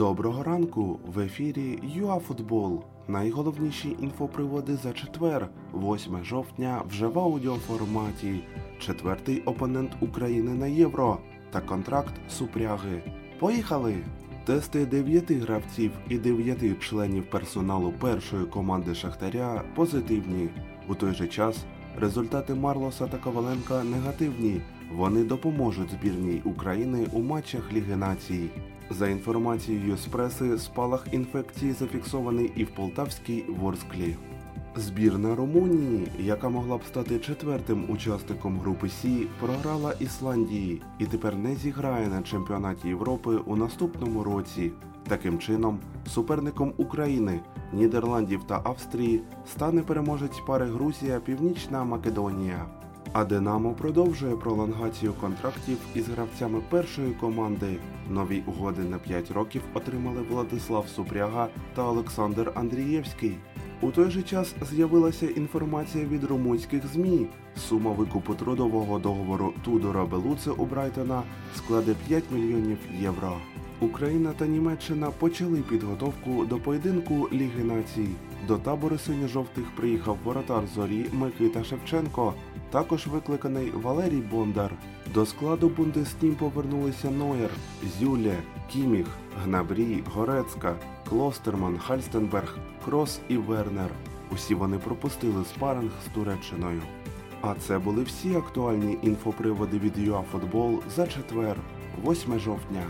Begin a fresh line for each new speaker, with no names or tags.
Доброго ранку в ефірі ЮАФутбол. Найголовніші інфоприводи за четвер, 8 жовтня, вже в аудіоформаті. Четвертий опонент України на євро та контракт супряги. Поїхали! Тести дев'яти гравців і дев'яти членів персоналу першої команди Шахтаря позитивні. У той же час результати Марлоса та Коваленка негативні. Вони допоможуть збірній України у матчах Ліги Націй. За інформацією з преси, спалах інфекції зафіксований і в Полтавській Ворсклі. Збірна Румунії, яка могла б стати четвертим учасником групи Сі, програла Ісландії і тепер не зіграє на чемпіонаті Європи у наступному році. Таким чином, суперником України, Нідерландів та Австрії стане переможець пари Грузія Північна Македонія. А Динамо продовжує пролонгацію контрактів із гравцями першої команди. Нові угоди на 5 років отримали Владислав Супряга та Олександр Андрієвський. У той же час з'явилася інформація від румунських ЗМІ. Сума викупу трудового договору Тудора Белуце у Брайтона складе 5 мільйонів євро. Україна та Німеччина почали підготовку до поєдинку Ліги Націй. До табору синьо-жовтих приїхав воротар зорі Микита Шевченко, також викликаний Валерій Бондар. До складу Бундестім повернулися Ноєр, Зюлє, Кіміх, Гнабрій, Горецька, Клостерман, Хальстенберг, Крос і Вернер. Усі вони пропустили спаринг з Туреччиною. А це були всі актуальні інфоприводи від ЮАФутбол за четвер, 8 жовтня.